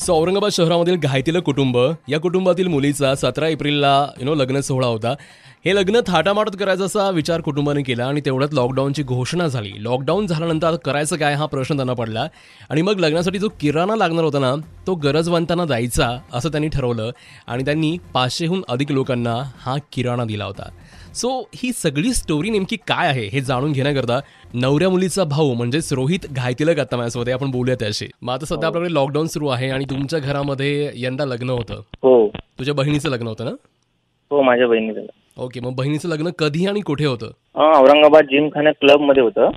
So Aurangabad शहरामधील घायतीलं कुटुंब या कुटुंबातील मुलीचा सतरा एप्रिलला यु नो लग्न सोहळा होता. हे लग्न थाटामाटात करायचा असा विचार कुटुंबाने केला आणि तेवढ्यात लॉकडाऊनची घोषणा झाली. लॉकडाऊन झाल्यानंतर आता करायचं काय हा प्रश्न त्यांना पडला. आणि मग लग्नासाठी जो किराणा लागणार होता ना तो गरजवंतांना द्यायचा असं त्यांनी ठरवलं आणि त्यांनी पाचशेहून अधिक लोकांना हा किराणा दिला होता. सो ही सगळी स्टोरी नेमकी काय आहे हे जाणून घेण्याकरता नवऱ्या मुलीचा भाऊ म्हणजेच रोहित घायतीलक आता माझ्यासोबत. आपण बोलूया त्याशी मग आता सध्या आपल्याकडे लॉकडाऊन सुरू आहे आणि तुमच्या घरामध्ये यंदा लग्न होतं. हो. तुझ्या बहिणीचं लग्न होतं ना? हो माझ्या बहिणीचं ओके मग बहिणीचं लग्न कधी आणि कुठे होतं? औरंगाबाद जिमखाना क्लबमध्ये होतं.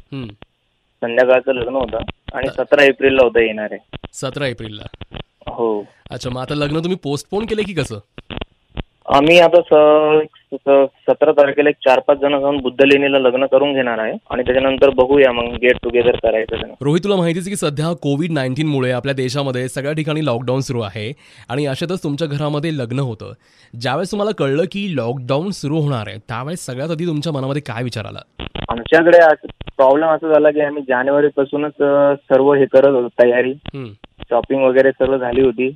संध्याकाळचं लग्न होतं आणि सतरा एप्रिलला होतं येणार आहे. सतरा एप्रिलला. हो. अच्छा मग आता लग्न तुम्ही पोस्टपोन केले की कसं? आम्ही आता स- स- सतरा तारखेला एक चार पाच जण जाऊन बुद्ध लेणीला लग्न करून घेणार आहे. आणि त्याच्यानंतर बघूया मग गेट टुगेदर करायचं त्यानं. रोहित तुला माहितीच आहे की सध्या कोविड नाईन्टीनमुळे आपल्या देशामध्ये सगळ्या ठिकाणी लॉकडाऊन सुरू आहे आणि अशातच तुमच्या घरामध्ये लग्न होतं. ज्यावेळेस तुम्हाला कळलं की लॉकडाऊन सुरू होणार आहे त्यावेळेस सगळ्यात आधी तुमच्या मनामध्ये काय विचार आला? आमच्याकडे प्रॉब्लेम असा झाला की आम्ही जानेवारी पासूनच सर्व हे करत होतो तयारी. शॉपिंग वगैरे सर्व झाली होती.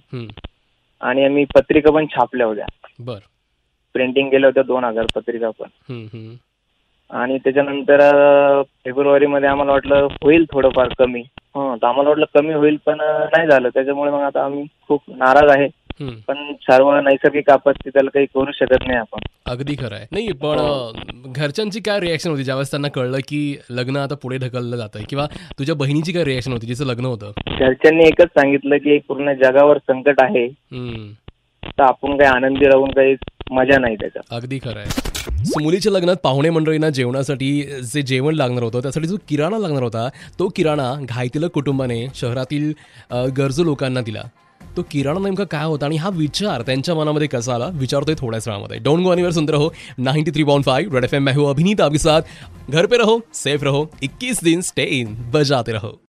आणि आम्ही पत्रिका पण छापल्या होत्या. बर. प्रिंटिंग केल्या होत्या दोन हजार पत्रिका पण. आणि त्याच्यानंतर फेब्रुवारीमध्ये आम्हाला वाटलं होईल थोडंफार कमी. हं तर आम्हाला वाटलं कमी होईल पण नाही झालं. त्याच्यामुळे मग आता आम्ही खूप नाराज आहे. पण सर्व नैसर्गिक आपत्ती त्याला काही करू शकत नाही आपण. अगदी खरं आहे. नाही पण अं, घरच्यांची काय रिॲक्शन होती? ज्यावेळेस त्यांना कळलं की लग्न आता पुढे ढकललं जातंय किंवा तुझ्या बहिणीची काय रिॲक्शन होती जिचं लग्न होतं? घरच्यांनी एकच सांगितलं की पूर्ण जगावर संकट आहे. तर आपण काही आनंदी राहून काही मजा नाही त्याच्यात. अगदी खरं आहे. सो मुलीच्या लग्नात पाहुणे मंडळींना जेवणासाठी जे जेवण लागणार होतं त्यासाठी जो किराणा लागणार होता तो किराणा घाईतील कुटुंबाने शहरातील अ, गरजू लोकांना दिला. तो किराणा नेमका काय होता आणि हा विचार त्यांच्या मनामध्ये कसा आला? विचारतोय थोड्याच वेळामध्ये. डोंट गो अनिवर सुंदर हो ninety three point five red FM M मैं हूं अभिनीत आपके साथ. घर पे रहो सेफ रहो. 21 दिन स्टे इन बजाते रहो.